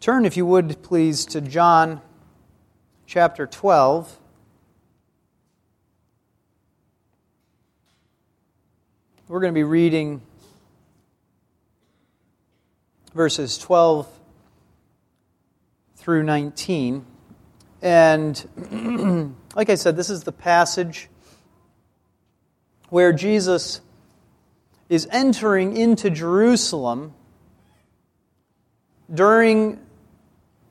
Turn, if you would, please, to John chapter 12. We're going to be reading verses 12 through 19. And like I said, this is the passage where Jesus is entering into Jerusalem during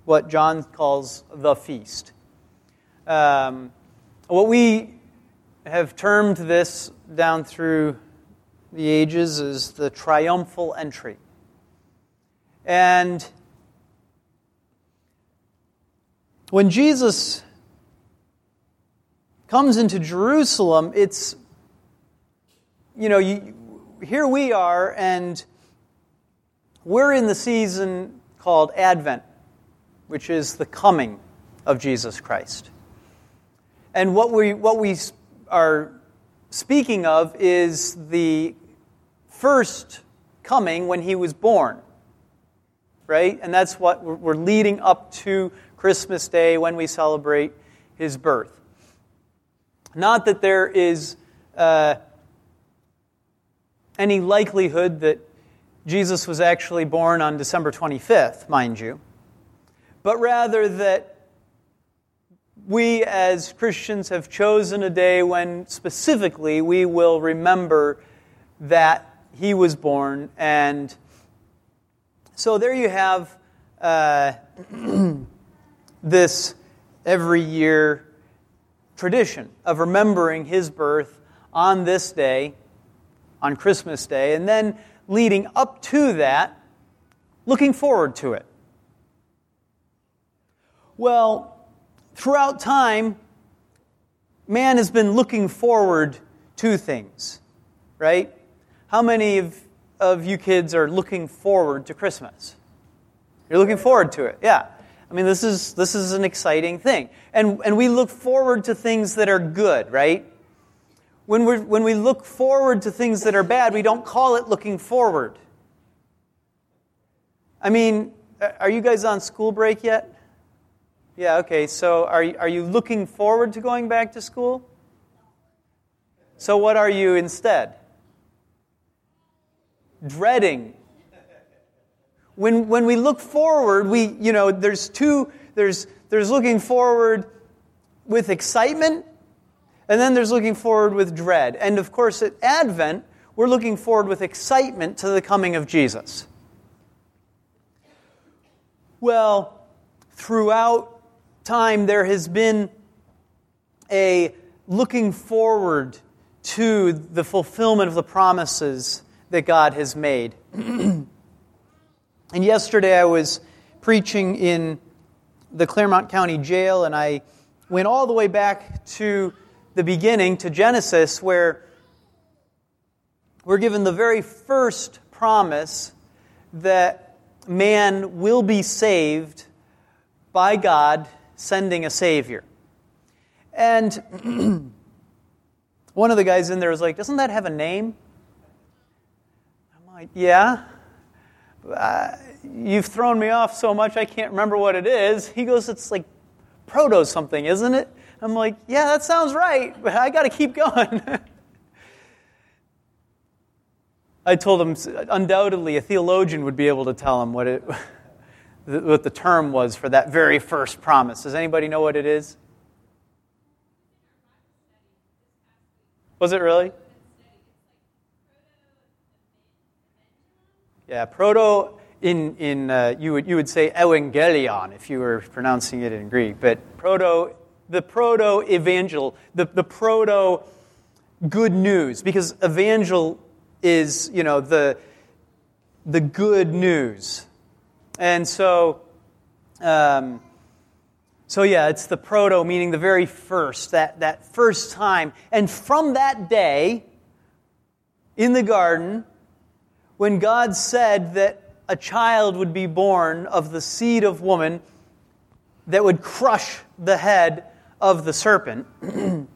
what John calls the feast. Um, what we have termed this down through the ages is the triumphal entry. And when Jesus comes into Jerusalem, it's, you know, you, here we are, and we're in the season called Advent, which is the coming of Jesus Christ. And what we, what we are speaking of is the first coming when he was born, right? And that's what we're leading up to Christmas Day when we celebrate his birth. Not that there is uh, any likelihood that Jesus was actually born on December 25th, mind you, but rather that we as Christians have chosen a day when specifically we will remember that he was born. And so there you have uh, this every year tradition of remembering his birth on this day, on Christmas Day, and then leading up to that, looking forward to it. Well, throughout time, man has been looking forward to things, right? How many of, of you kids are looking forward to Christmas? You're looking forward to it, yeah. I mean, this is, this is an exciting thing. And, and we look forward to things that are good, right? When, we when we look forward to things that are bad, we don't call it looking forward. I mean, are you guys on school break yet? Yeah, okay. So are are you looking forward to going back to school? So what are you instead? Dreading. When, when we look forward, we, you know, there's two, there's, there's looking forward with excitement and then there's looking forward with dread. And of course, at Advent, we're looking forward with excitement to the coming of Jesus. Well, throughout time, there has been a looking forward to the fulfillment of the promises that God has made. and yesterday I was preaching in the Clermont County Jail, and I went all the way back to the beginning to Genesis, where we're given the very first promise that man will be saved by God sending a Savior. And one of the guys in there was like, Doesn't that have a name? I'm like, Yeah. Uh, you've thrown me off so much I can't remember what it is. He goes, It's like proto something, isn't it? I'm like, yeah, that sounds right, but I got to keep going. I told him undoubtedly a theologian would be able to tell him what, it, what the term was for that very first promise. Does anybody know what it is? Was it really? Yeah, proto in in uh, you would you would say evangelion if you were pronouncing it in Greek, but proto the proto evangel, the, the proto good news, because evangel is, you know, the, the good news. And so, um, so yeah, it's the proto, meaning the very first, that, that first time. And from that day in the garden, when God said that a child would be born of the seed of woman that would crush the head of the serpent,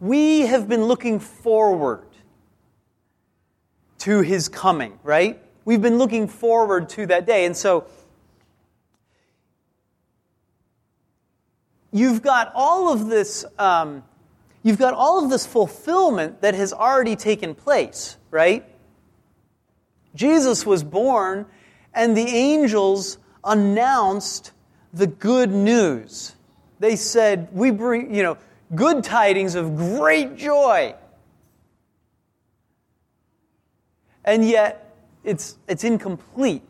we have been looking forward to his coming, right? We've been looking forward to that day. And so, you've got all of this. Um, you've got all of this fulfillment that has already taken place, right? Jesus was born, and the angels announced the good news. They said, We bring, you know, good tidings of great joy. And yet, it's, it's incomplete.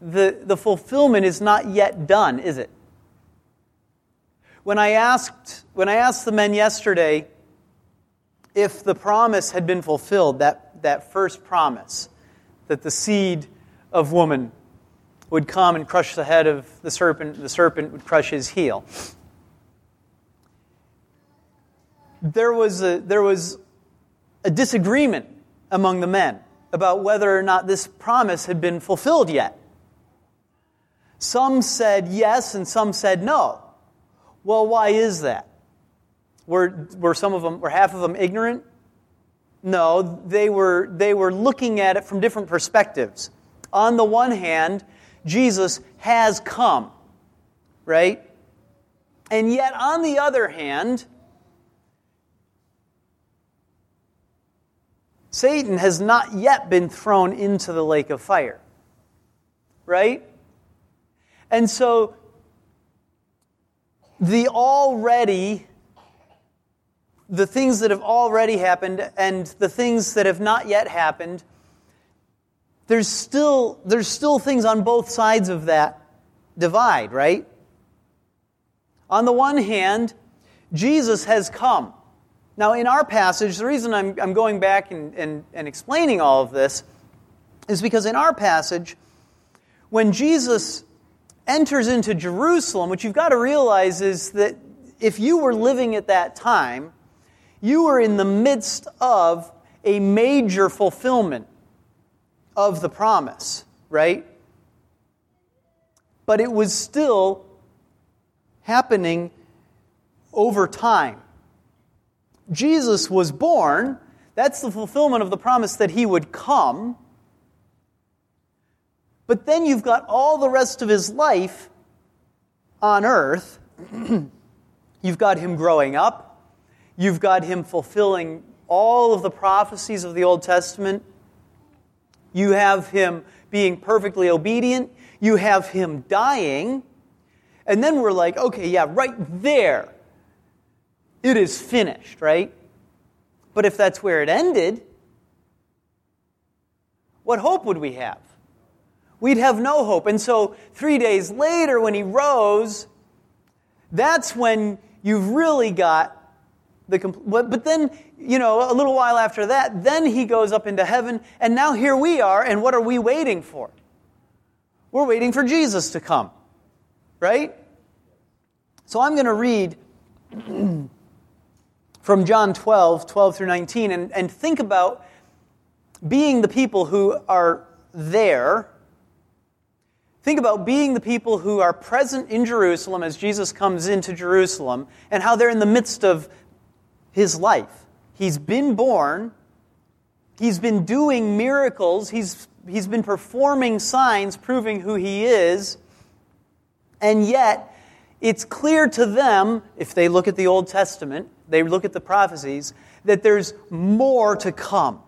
The, the fulfillment is not yet done, is it? When I, asked, when I asked the men yesterday if the promise had been fulfilled, that, that first promise, that the seed of woman would come and crush the head of the serpent, the serpent would crush his heel. There was a, there was a disagreement among the men about whether or not this promise had been fulfilled yet. Some said yes, and some said no. Well, why is that? Were, were some of them, were half of them ignorant? No, they were, they were looking at it from different perspectives. On the one hand, Jesus has come, right? And yet, on the other hand, Satan has not yet been thrown into the lake of fire, right? And so, the already the things that have already happened and the things that have not yet happened, there's still, there's still things on both sides of that divide, right? On the one hand, Jesus has come. Now, in our passage, the reason I'm, I'm going back and, and, and explaining all of this is because in our passage, when Jesus enters into Jerusalem, what you've got to realize is that if you were living at that time, you were in the midst of a major fulfillment of the promise, right? But it was still happening over time. Jesus was born. That's the fulfillment of the promise that he would come. But then you've got all the rest of his life on earth. you've got him growing up. You've got him fulfilling all of the prophecies of the Old Testament. You have him being perfectly obedient. You have him dying. And then we're like, okay, yeah, right there. It is finished, right? But if that's where it ended, what hope would we have? We'd have no hope. And so, three days later, when he rose, that's when you've really got the, complete. but then, you know, a little while after that, then he goes up into heaven, and now here we are, and what are we waiting for? We're waiting for Jesus to come, right? So I'm going to read from John 12, 12 through 19, and, and think about being the people who are there. Think about being the people who are present in Jerusalem as Jesus comes into Jerusalem and how they're in the midst of his life. He's been born, he's been doing miracles, he's, he's been performing signs proving who he is, and yet it's clear to them, if they look at the Old Testament, they look at the prophecies, that there's more to come.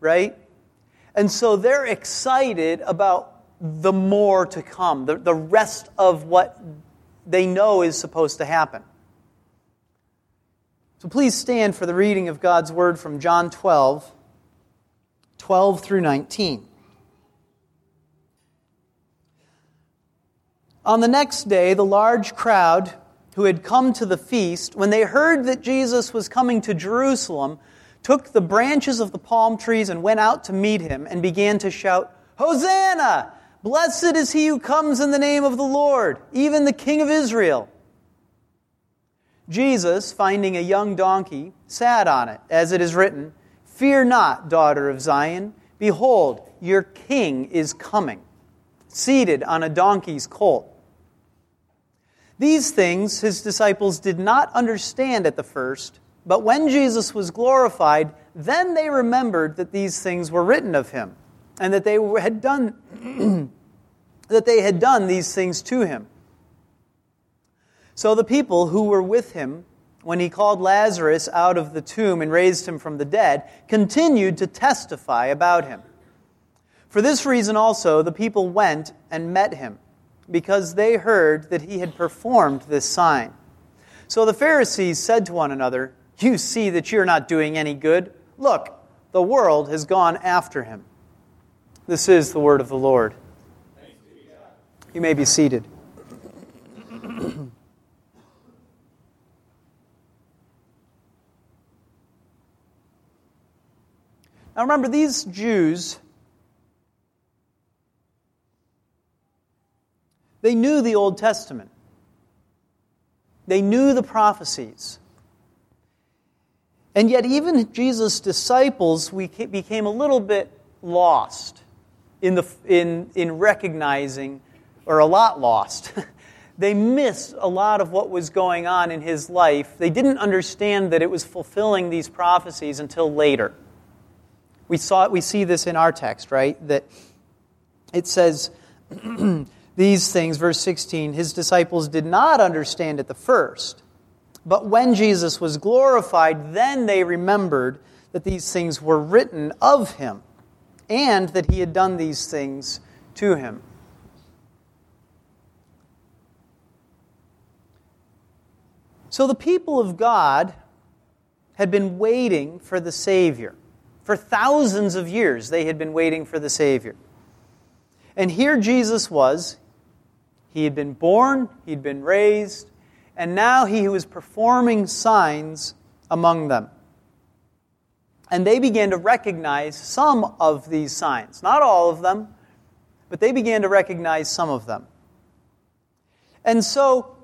Right? And so they're excited about the more to come, the, the rest of what they know is supposed to happen. So please stand for the reading of God's word from John 12, 12 through 19. On the next day, the large crowd who had come to the feast, when they heard that Jesus was coming to Jerusalem, took the branches of the palm trees and went out to meet him and began to shout, Hosanna! Blessed is he who comes in the name of the Lord, even the King of Israel. Jesus, finding a young donkey, sat on it, as it is written, Fear not, daughter of Zion. Behold, your king is coming, seated on a donkey's colt. These things his disciples did not understand at the first, but when Jesus was glorified, then they remembered that these things were written of him, and that they had done that they had done these things to him. So the people who were with him when he called Lazarus out of the tomb and raised him from the dead continued to testify about him. For this reason also, the people went and met him, because they heard that he had performed this sign. So the Pharisees said to one another, You see that you're not doing any good. Look, the world has gone after him. This is the word of the Lord. You may be seated. now remember, these Jews They knew the Old Testament, they knew the prophecies. And yet, even Jesus' disciples we became a little bit lost in, the, in, in recognizing, or a lot lost. they missed a lot of what was going on in his life. They didn't understand that it was fulfilling these prophecies until later. We, saw, we see this in our text, right? That it says, these things, verse 16, his disciples did not understand at the first. But when Jesus was glorified, then they remembered that these things were written of him and that he had done these things to him. So the people of God had been waiting for the Savior. For thousands of years, they had been waiting for the Savior. And here Jesus was. He had been born, he'd been raised, and now he was performing signs among them. And they began to recognize some of these signs. Not all of them, but they began to recognize some of them. And so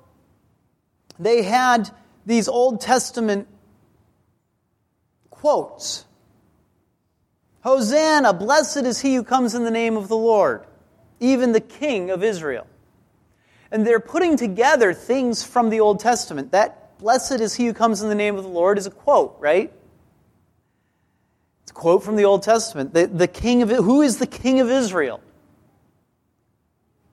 they had these Old Testament quotes Hosanna, blessed is he who comes in the name of the Lord, even the King of Israel. And they're putting together things from the Old Testament. That blessed is he who comes in the name of the Lord is a quote, right? It's a quote from the Old Testament. The, the king of who is the king of Israel?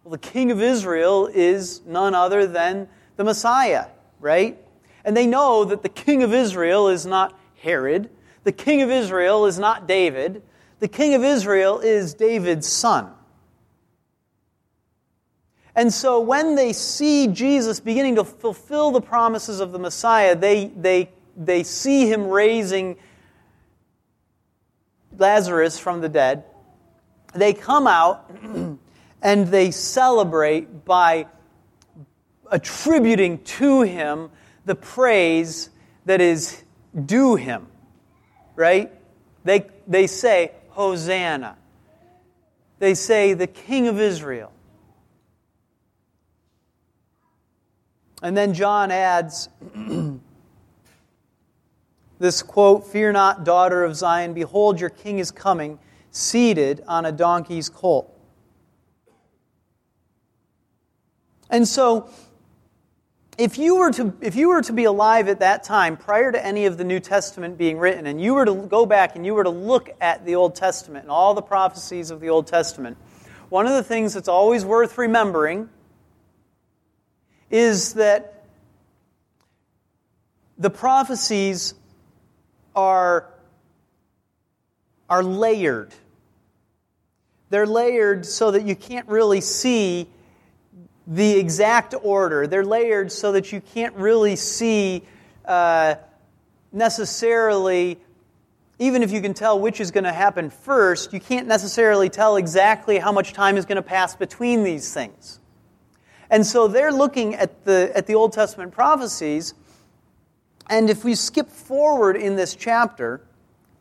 Well, the king of Israel is none other than the Messiah, right? And they know that the king of Israel is not Herod. The king of Israel is not David. The king of Israel is David's son. And so when they see Jesus beginning to fulfill the promises of the Messiah, they, they, they see him raising Lazarus from the dead. They come out and they celebrate by attributing to him the praise that is due him. Right? They, they say, Hosanna. They say, the King of Israel. And then John adds this quote Fear not, daughter of Zion, behold, your king is coming, seated on a donkey's colt. And so, if you, were to, if you were to be alive at that time, prior to any of the New Testament being written, and you were to go back and you were to look at the Old Testament and all the prophecies of the Old Testament, one of the things that's always worth remembering is that the prophecies are, are layered. They're layered so that you can't really see the exact order. They're layered so that you can't really see uh, necessarily, even if you can tell which is going to happen first, you can't necessarily tell exactly how much time is going to pass between these things. And so they're looking at the, at the Old Testament prophecies. And if we skip forward in this chapter,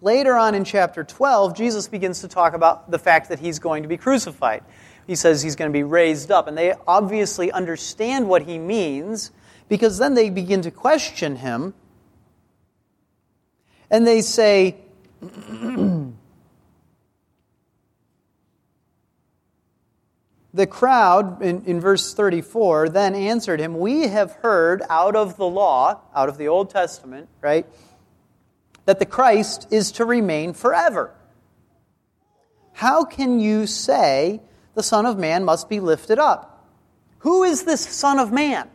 later on in chapter 12, Jesus begins to talk about the fact that he's going to be crucified. He says he's going to be raised up. And they obviously understand what he means because then they begin to question him. And they say, The crowd, in, in verse 34, then answered him, We have heard out of the law, out of the Old Testament, right, that the Christ is to remain forever. How can you say the Son of Man must be lifted up? Who is this Son of Man?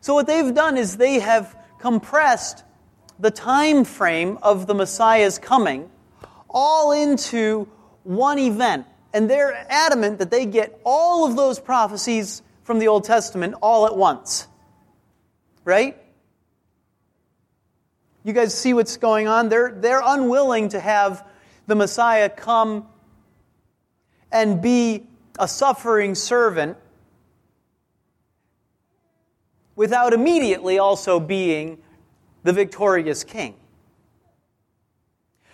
So what they've done is they have compressed the time frame of the Messiah's coming all into one event. And they're adamant that they get all of those prophecies from the Old Testament all at once. Right? You guys see what's going on? They're, they're unwilling to have the Messiah come and be a suffering servant without immediately also being the victorious king.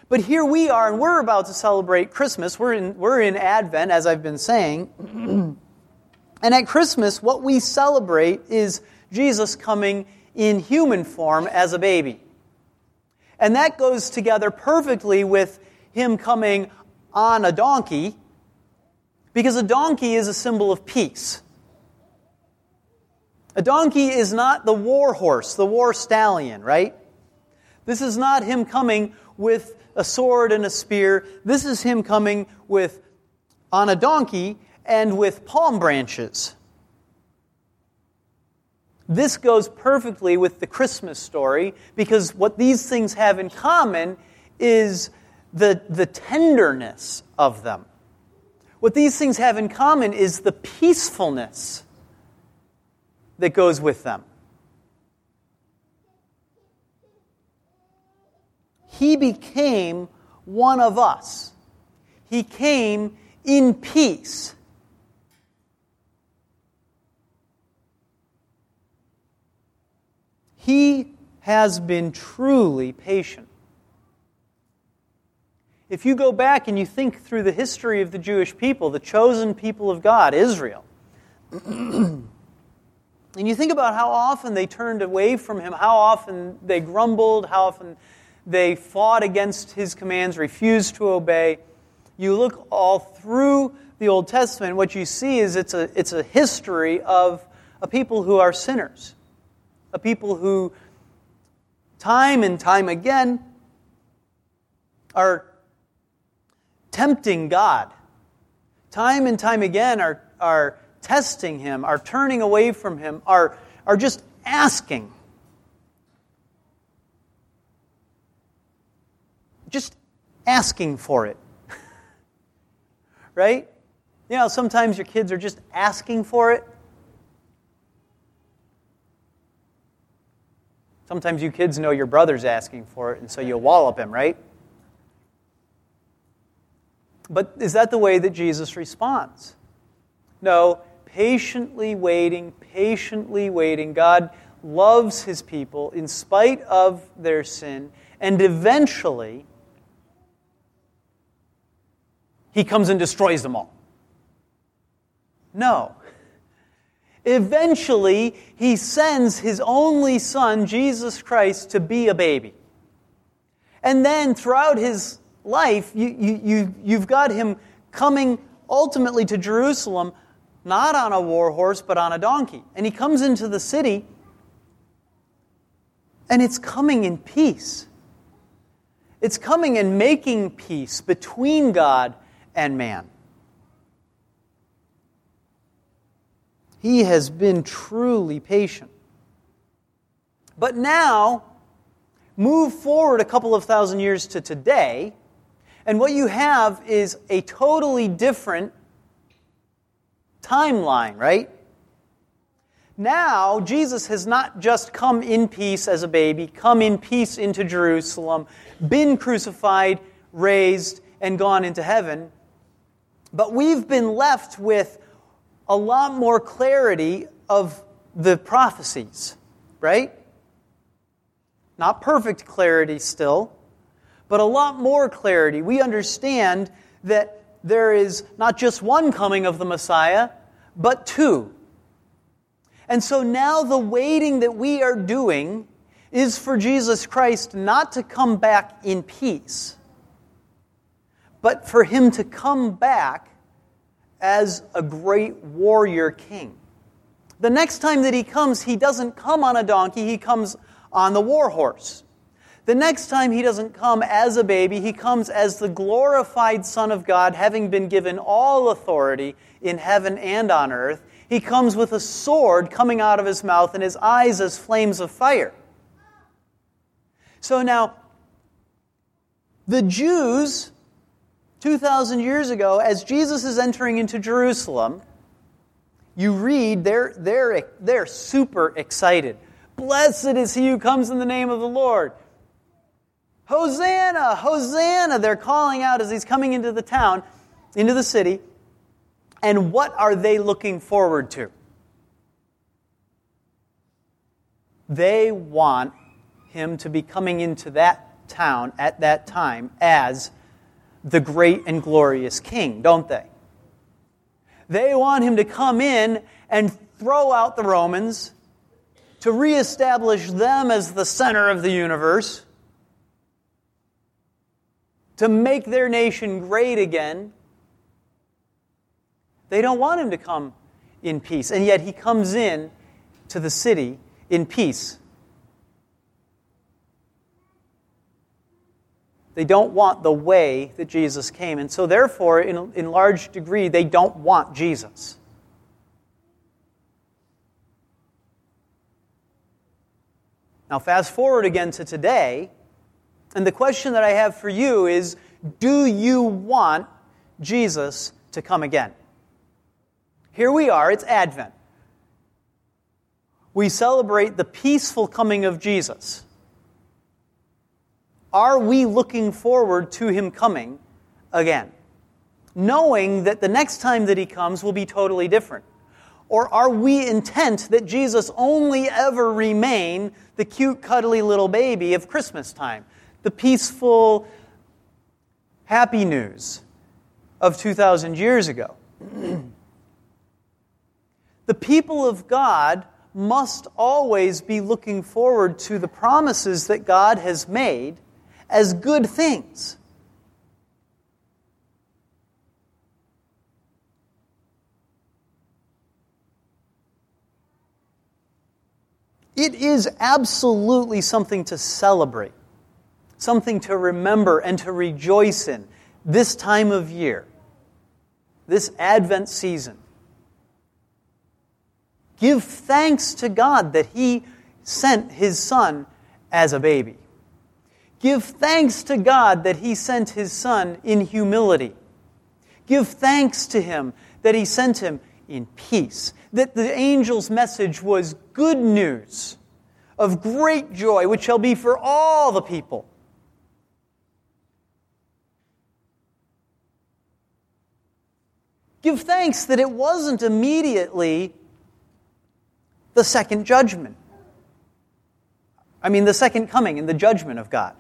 But here we are, and we're about to celebrate Christmas. We're in, we're in Advent, as I've been saying. and at Christmas, what we celebrate is Jesus coming in human form as a baby. And that goes together perfectly with him coming on a donkey, because a donkey is a symbol of peace. A donkey is not the war horse, the war stallion, right? This is not him coming with a sword and a spear. This is him coming with on a donkey and with palm branches. This goes perfectly with the Christmas story because what these things have in common is the, the tenderness of them. What these things have in common is the peacefulness that goes with them. He became one of us. He came in peace. He has been truly patient. If you go back and you think through the history of the Jewish people, the chosen people of God, Israel, and you think about how often they turned away from him, how often they grumbled, how often they fought against his commands, refused to obey. You look all through the Old Testament, what you see is it's a, it's a history of a people who are sinners, a people who, time and time again, are tempting God. Time and time again are, are testing Him, are turning away from Him, are, are just asking. Just asking for it. right? You know, sometimes your kids are just asking for it. Sometimes you kids know your brother's asking for it, and so you wallop him, right? But is that the way that Jesus responds? No, patiently waiting, patiently waiting. God loves his people in spite of their sin, and eventually, he comes and destroys them all. No. Eventually, he sends his only son, Jesus Christ, to be a baby. And then throughout his life, you, you, you, you've got him coming ultimately to Jerusalem, not on a war horse, but on a donkey. And he comes into the city, and it's coming in peace. It's coming and making peace between God and man. He has been truly patient. But now, move forward a couple of thousand years to today, and what you have is a totally different timeline, right? Now, Jesus has not just come in peace as a baby, come in peace into Jerusalem, been crucified, raised, and gone into heaven, but we've been left with a lot more clarity of the prophecies, right? Not perfect clarity still, but a lot more clarity. We understand that there is not just one coming of the Messiah, but two. And so now the waiting that we are doing is for Jesus Christ not to come back in peace, but for him to come back as a great warrior king. The next time that he comes, he doesn't come on a donkey, he comes on the war horse. The next time he doesn't come as a baby, he comes as the glorified Son of God, having been given all authority in heaven and on earth. He comes with a sword coming out of his mouth and his eyes as flames of fire. So now, the Jews, 2,000 years ago, as Jesus is entering into Jerusalem, you read, they're, they're, they're super excited. Blessed is he who comes in the name of the Lord. Hosanna, Hosanna, they're calling out as he's coming into the town, into the city. And what are they looking forward to? They want him to be coming into that town at that time as the great and glorious king, don't they? They want him to come in and throw out the Romans, to reestablish them as the center of the universe, to make their nation great again. They don't want him to come in peace, and yet he comes in to the city in peace. They don't want the way that Jesus came. And so, therefore, in, in large degree, they don't want Jesus. Now, fast forward again to today, and the question that I have for you is Do you want Jesus to come again? Here we are, it's Advent. We celebrate the peaceful coming of Jesus. Are we looking forward to him coming again? Knowing that the next time that he comes will be totally different. Or are we intent that Jesus only ever remain the cute, cuddly little baby of Christmas time? The peaceful, happy news of 2,000 years ago. the people of God must always be looking forward to the promises that God has made as good things. It is absolutely something to celebrate, something to remember and to rejoice in this time of year, this Advent season. Give thanks to God that He sent His Son as a baby. Give thanks to God that He sent His Son in humility. Give thanks to Him that He sent Him in peace. That the angel's message was good news of great joy, which shall be for all the people. Give thanks that it wasn't immediately the second judgment. I mean, the second coming and the judgment of God.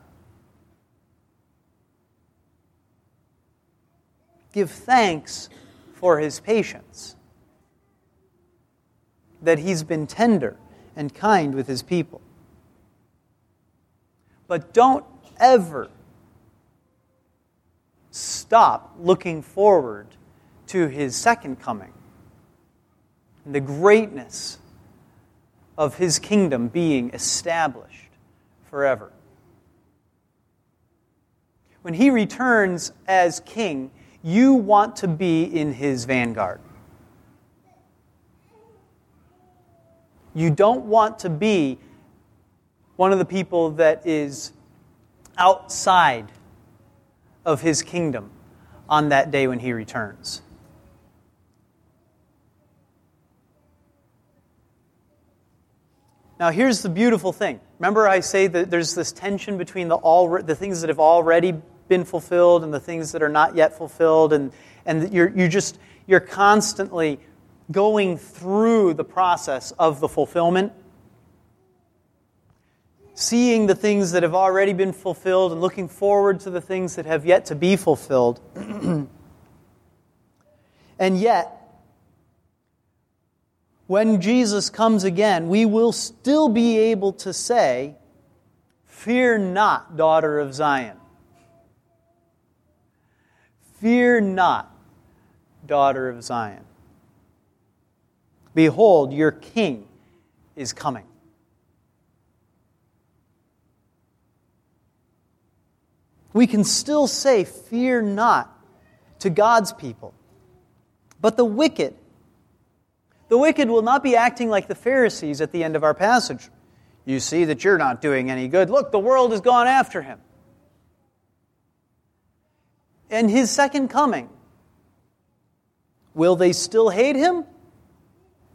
Give thanks for his patience, that he's been tender and kind with his people. But don't ever stop looking forward to his second coming and the greatness of his kingdom being established forever. When he returns as king, you want to be in his vanguard. You don't want to be one of the people that is outside of his kingdom on that day when he returns. Now, here's the beautiful thing. Remember, I say that there's this tension between the, all, the things that have already been fulfilled and the things that are not yet fulfilled and, and you're, you just you're constantly going through the process of the fulfillment seeing the things that have already been fulfilled and looking forward to the things that have yet to be fulfilled and yet when Jesus comes again, we will still be able to say, Fear not, daughter of Zion. Fear not, daughter of Zion. Behold, your king is coming. We can still say, Fear not to God's people. But the wicked, The wicked will not be acting like the Pharisees at the end of our passage. You see that you're not doing any good. Look, the world has gone after him. And his second coming, will they still hate him?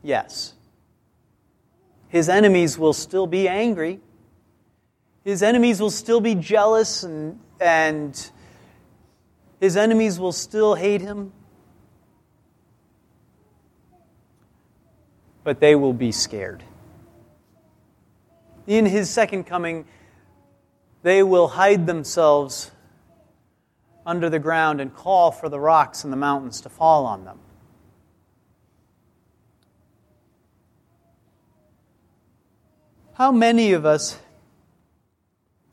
Yes. His enemies will still be angry. His enemies will still be jealous and, and his enemies will still hate him. But they will be scared. In his second coming, they will hide themselves under the ground and call for the rocks and the mountains to fall on them. How many of us,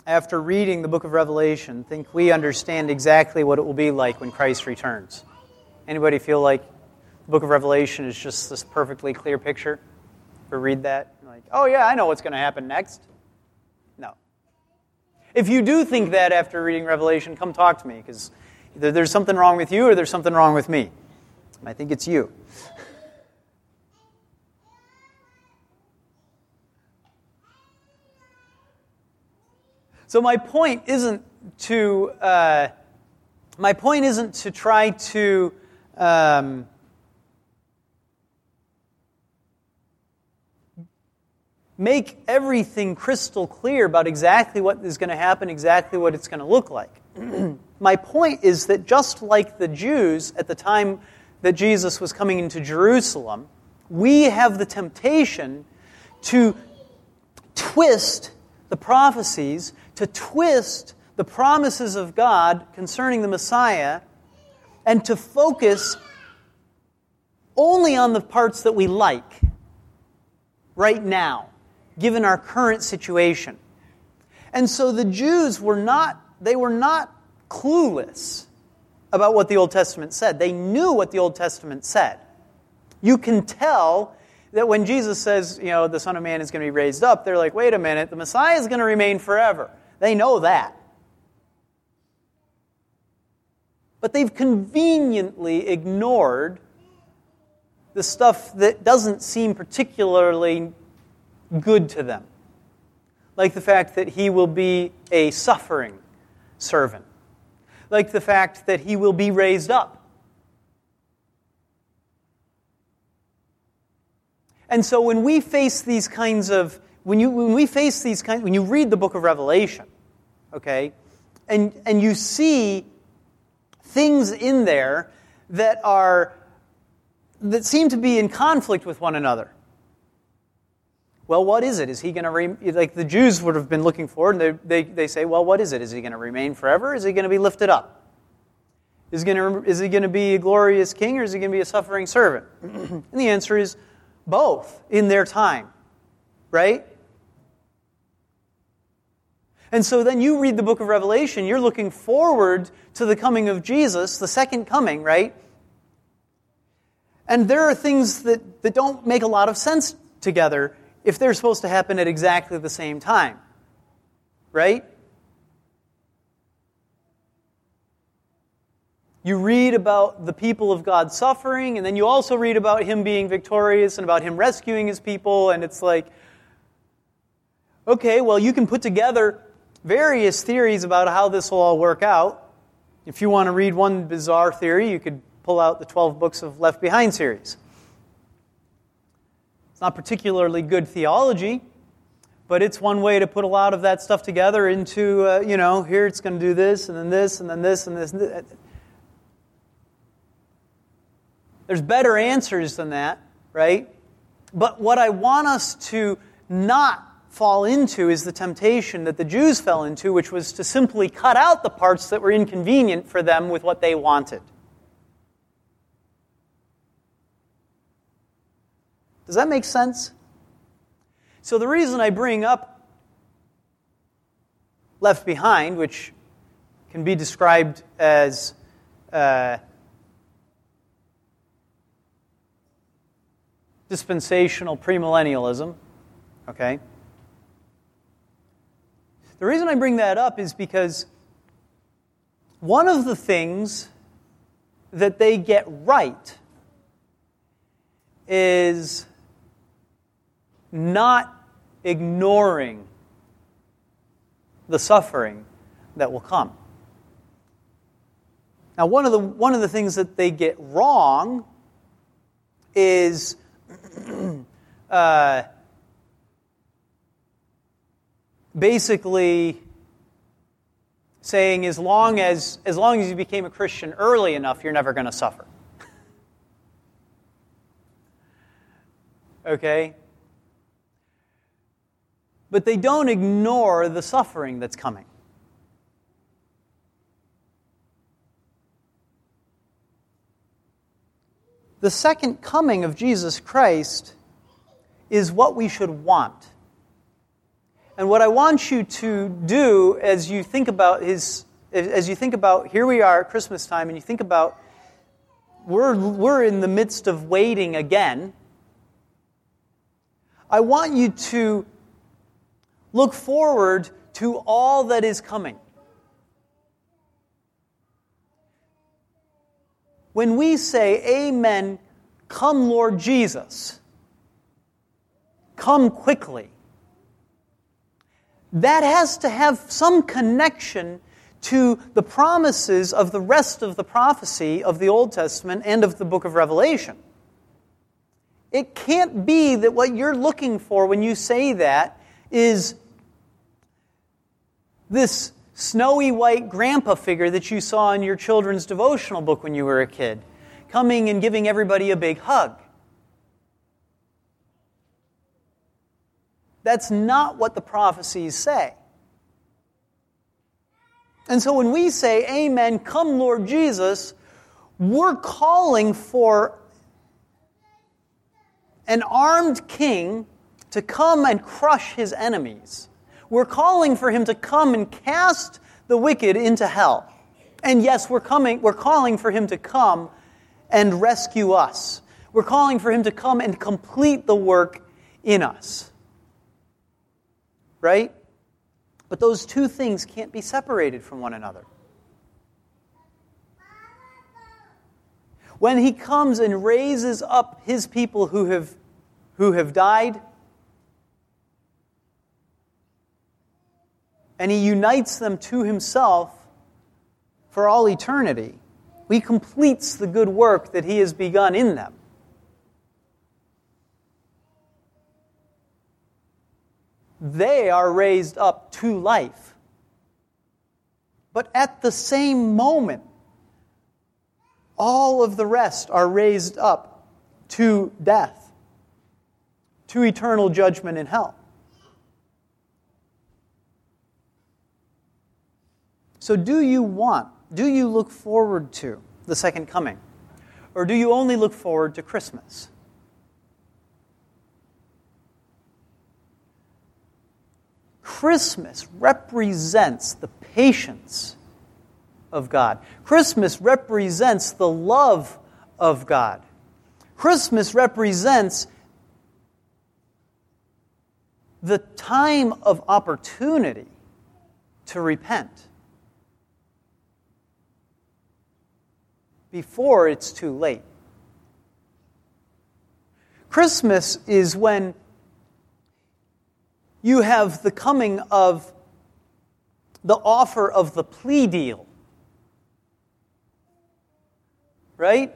after reading the book of Revelation, think we understand exactly what it will be like when Christ returns? Anybody feel like the book of Revelation is just this perfectly clear picture? Or read that? Like, oh yeah, I know what's going to happen next. No. If you do think that after reading Revelation, come talk to me, because either there's something wrong with you or there's something wrong with me. I think it's you. So my point isn't to uh, my point isn't to try to um, make everything crystal clear about exactly what is going to happen, exactly what it's going to look like. my point is that just like the Jews at the time that Jesus was coming into Jerusalem, we have the temptation to twist the prophecies to twist the promises of God concerning the Messiah and to focus only on the parts that we like right now, given our current situation. And so the Jews were not, they were not clueless about what the Old Testament said. They knew what the Old Testament said. You can tell that when Jesus says, you know, the Son of Man is going to be raised up, they're like, wait a minute, the Messiah is going to remain forever. They know that. But they've conveniently ignored the stuff that doesn't seem particularly good to them. Like the fact that he will be a suffering servant. Like the fact that he will be raised up. And so when we face these kinds of when, you, when we face these kinds, when you read the book of Revelation, okay, and, and you see things in there that are, that seem to be in conflict with one another. Well, what is it? Is he going to, re- like the Jews would have been looking for, and they, they, they say, well, what is it? Is he going to remain forever? Is he going to be lifted up? Is, to, is he going to be a glorious king or is he going to be a suffering servant? and the answer is both in their time, right? And so then you read the book of Revelation, you're looking forward to the coming of Jesus, the second coming, right? And there are things that, that don't make a lot of sense together if they're supposed to happen at exactly the same time, right? You read about the people of God suffering, and then you also read about him being victorious and about him rescuing his people, and it's like, okay, well, you can put together various theories about how this will all work out. If you want to read one bizarre theory, you could pull out the 12 books of Left Behind series. It's not particularly good theology, but it's one way to put a lot of that stuff together into, uh, you know, here it's going to do this, and then this, and then this, and this. And this. There's better answers than that, right? But what I want us to not fall into is the temptation that the Jews fell into, which was to simply cut out the parts that were inconvenient for them with what they wanted. Does that make sense? So, the reason I bring up Left Behind, which can be described as uh, dispensational premillennialism, okay? The reason I bring that up is because one of the things that they get right is not ignoring the suffering that will come. Now, one of the, one of the things that they get wrong is uh, basically saying as long as, as long as you became a Christian early enough, you're never going to suffer. okay? But they don't ignore the suffering that's coming. The second coming of Jesus Christ is what we should want. And what I want you to do as you think about his as you think about here we are at Christmas time and you think about we're, we're in the midst of waiting again. I want you to look forward to all that is coming. When we say, Amen, come, Lord Jesus, come quickly, that has to have some connection to the promises of the rest of the prophecy of the Old Testament and of the book of Revelation. It can't be that what you're looking for when you say that is this snowy white grandpa figure that you saw in your children's devotional book when you were a kid, coming and giving everybody a big hug. That's not what the prophecies say. And so when we say, Amen, come Lord Jesus, we're calling for an armed king to come and crush his enemies. We're calling for him to come and cast the wicked into hell. And yes, we're coming, we're calling for him to come and rescue us. We're calling for him to come and complete the work in us. Right? But those two things can't be separated from one another. When he comes and raises up his people who have, who have died, and he unites them to himself for all eternity, he completes the good work that he has begun in them. they are raised up to life. But at the same moment, all of the rest are raised up to death, to eternal judgment in hell. So, do you want, do you look forward to the second coming? Or do you only look forward to Christmas? Christmas represents the patience of God. Christmas represents the love of God. Christmas represents the time of opportunity to repent before it's too late. Christmas is when you have the coming of the offer of the plea deal. Right?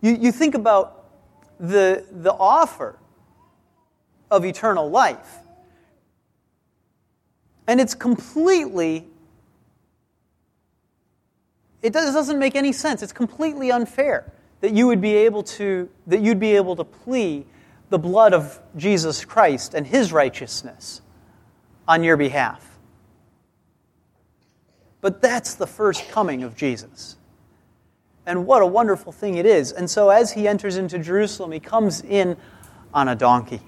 You, you think about the, the offer of eternal life. And it's completely, it doesn't make any sense. It's completely unfair that you would be able to, that you'd be able to plea the blood of Jesus Christ and his righteousness on your behalf. But that's the first coming of Jesus. And what a wonderful thing it is. And so, as he enters into Jerusalem, he comes in on a donkey.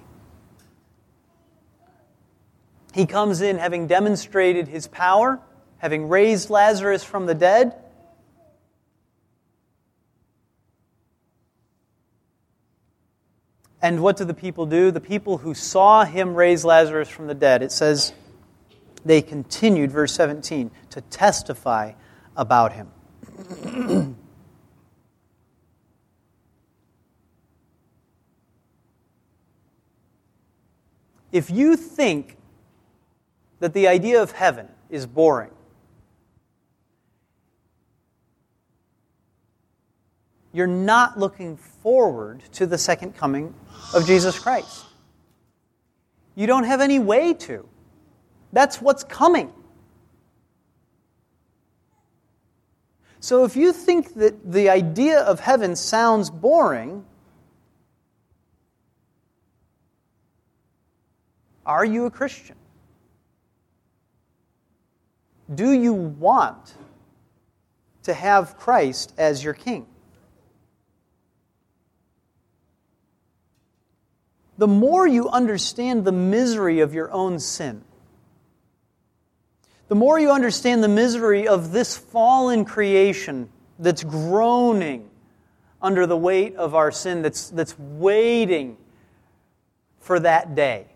He comes in having demonstrated his power, having raised Lazarus from the dead, And what do the people do? The people who saw him raise Lazarus from the dead, it says they continued, verse 17, to testify about him. if you think that the idea of heaven is boring, you're not looking forward to the second coming of Jesus Christ. You don't have any way to. That's what's coming. So if you think that the idea of heaven sounds boring, are you a Christian? Do you want to have Christ as your king? The more you understand the misery of your own sin, the more you understand the misery of this fallen creation that's groaning under the weight of our sin, that's, that's waiting for that day,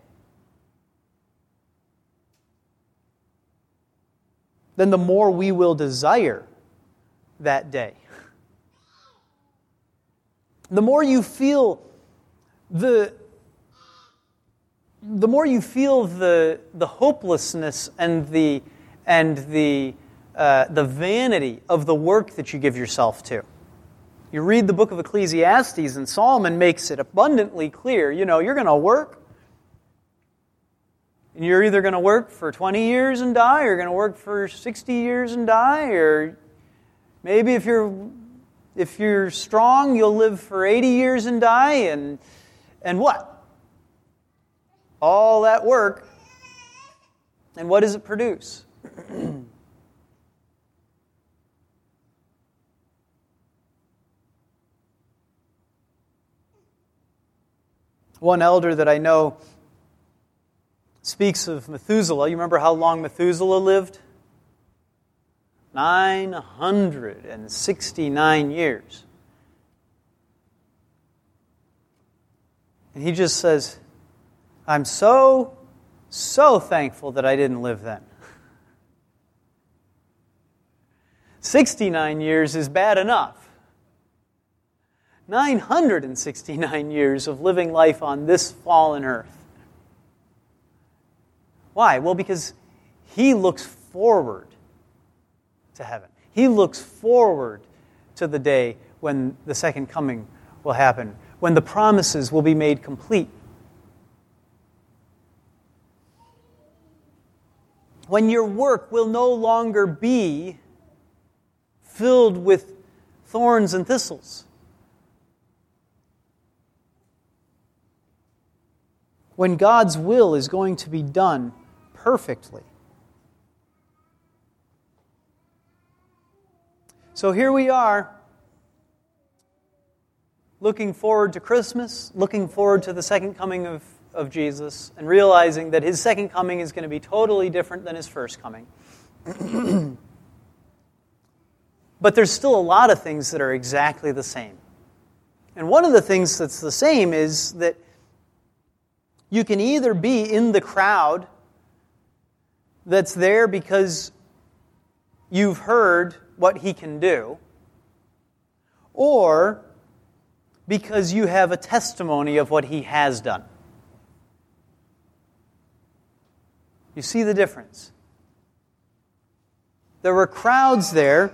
then the more we will desire that day. The more you feel the the more you feel the, the hopelessness and the and the, uh, the vanity of the work that you give yourself to. You read the book of Ecclesiastes, and Solomon makes it abundantly clear you know, you're going to work. And you're either going to work for 20 years and die, or you're going to work for 60 years and die, or maybe if you're, if you're strong, you'll live for 80 years and die, and, and what? All that work, and what does it produce? One elder that I know speaks of Methuselah. You remember how long Methuselah lived? 969 years. And he just says, I'm so, so thankful that I didn't live then. 69 years is bad enough. 969 years of living life on this fallen earth. Why? Well, because he looks forward to heaven. He looks forward to the day when the second coming will happen, when the promises will be made complete. When your work will no longer be filled with thorns and thistles. When God's will is going to be done perfectly. So here we are, looking forward to Christmas, looking forward to the second coming of, of Jesus, and realizing that his second coming is going to be totally different than his first coming. But there's still a lot of things that are exactly the same. And one of the things that's the same is that you can either be in the crowd that's there because you've heard what he can do, or because you have a testimony of what he has done. You see the difference? There were crowds there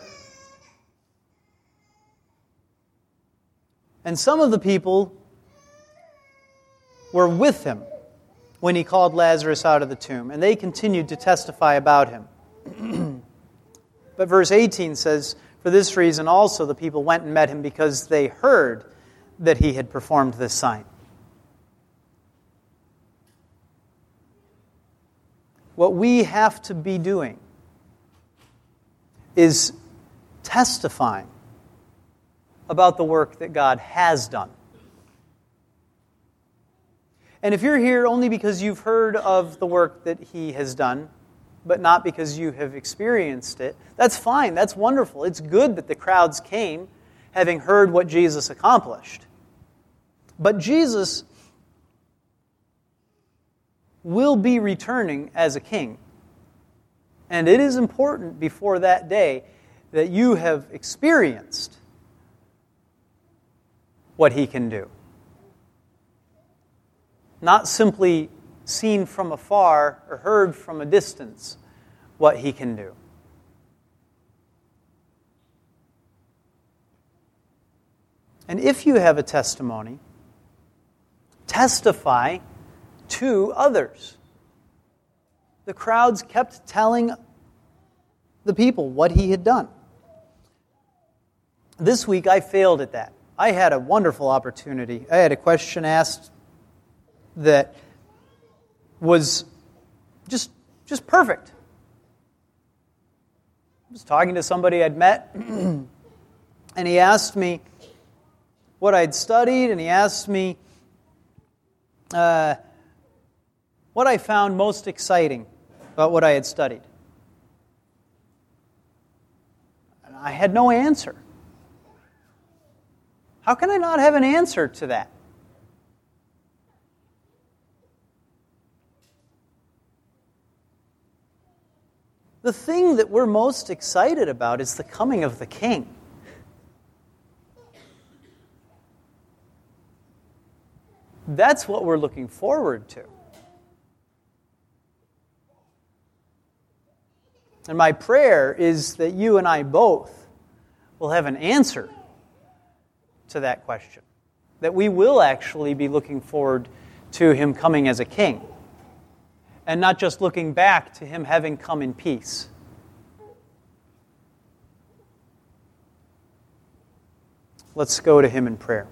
And some of the people were with him when he called Lazarus out of the tomb, and they continued to testify about him. but verse 18 says, For this reason also the people went and met him because they heard that he had performed this sign. What we have to be doing is testifying about the work that God has done. And if you're here only because you've heard of the work that He has done, but not because you have experienced it, that's fine. That's wonderful. It's good that the crowds came having heard what Jesus accomplished. But Jesus will be returning as a king. And it is important before that day that you have experienced what he can do. Not simply seen from afar or heard from a distance what he can do. And if you have a testimony, testify to others. The crowds kept telling the people what he had done. This week I failed at that. I had a wonderful opportunity. I had a question asked that was just, just perfect. I was talking to somebody I'd met, and he asked me what I'd studied, and he asked me uh, what I found most exciting about what I had studied. And I had no answer. How can I not have an answer to that? The thing that we're most excited about is the coming of the King. That's what we're looking forward to. And my prayer is that you and I both will have an answer to that question. That we will actually be looking forward to him coming as a king, and not just looking back to him having come in peace. Let's go to him in prayer.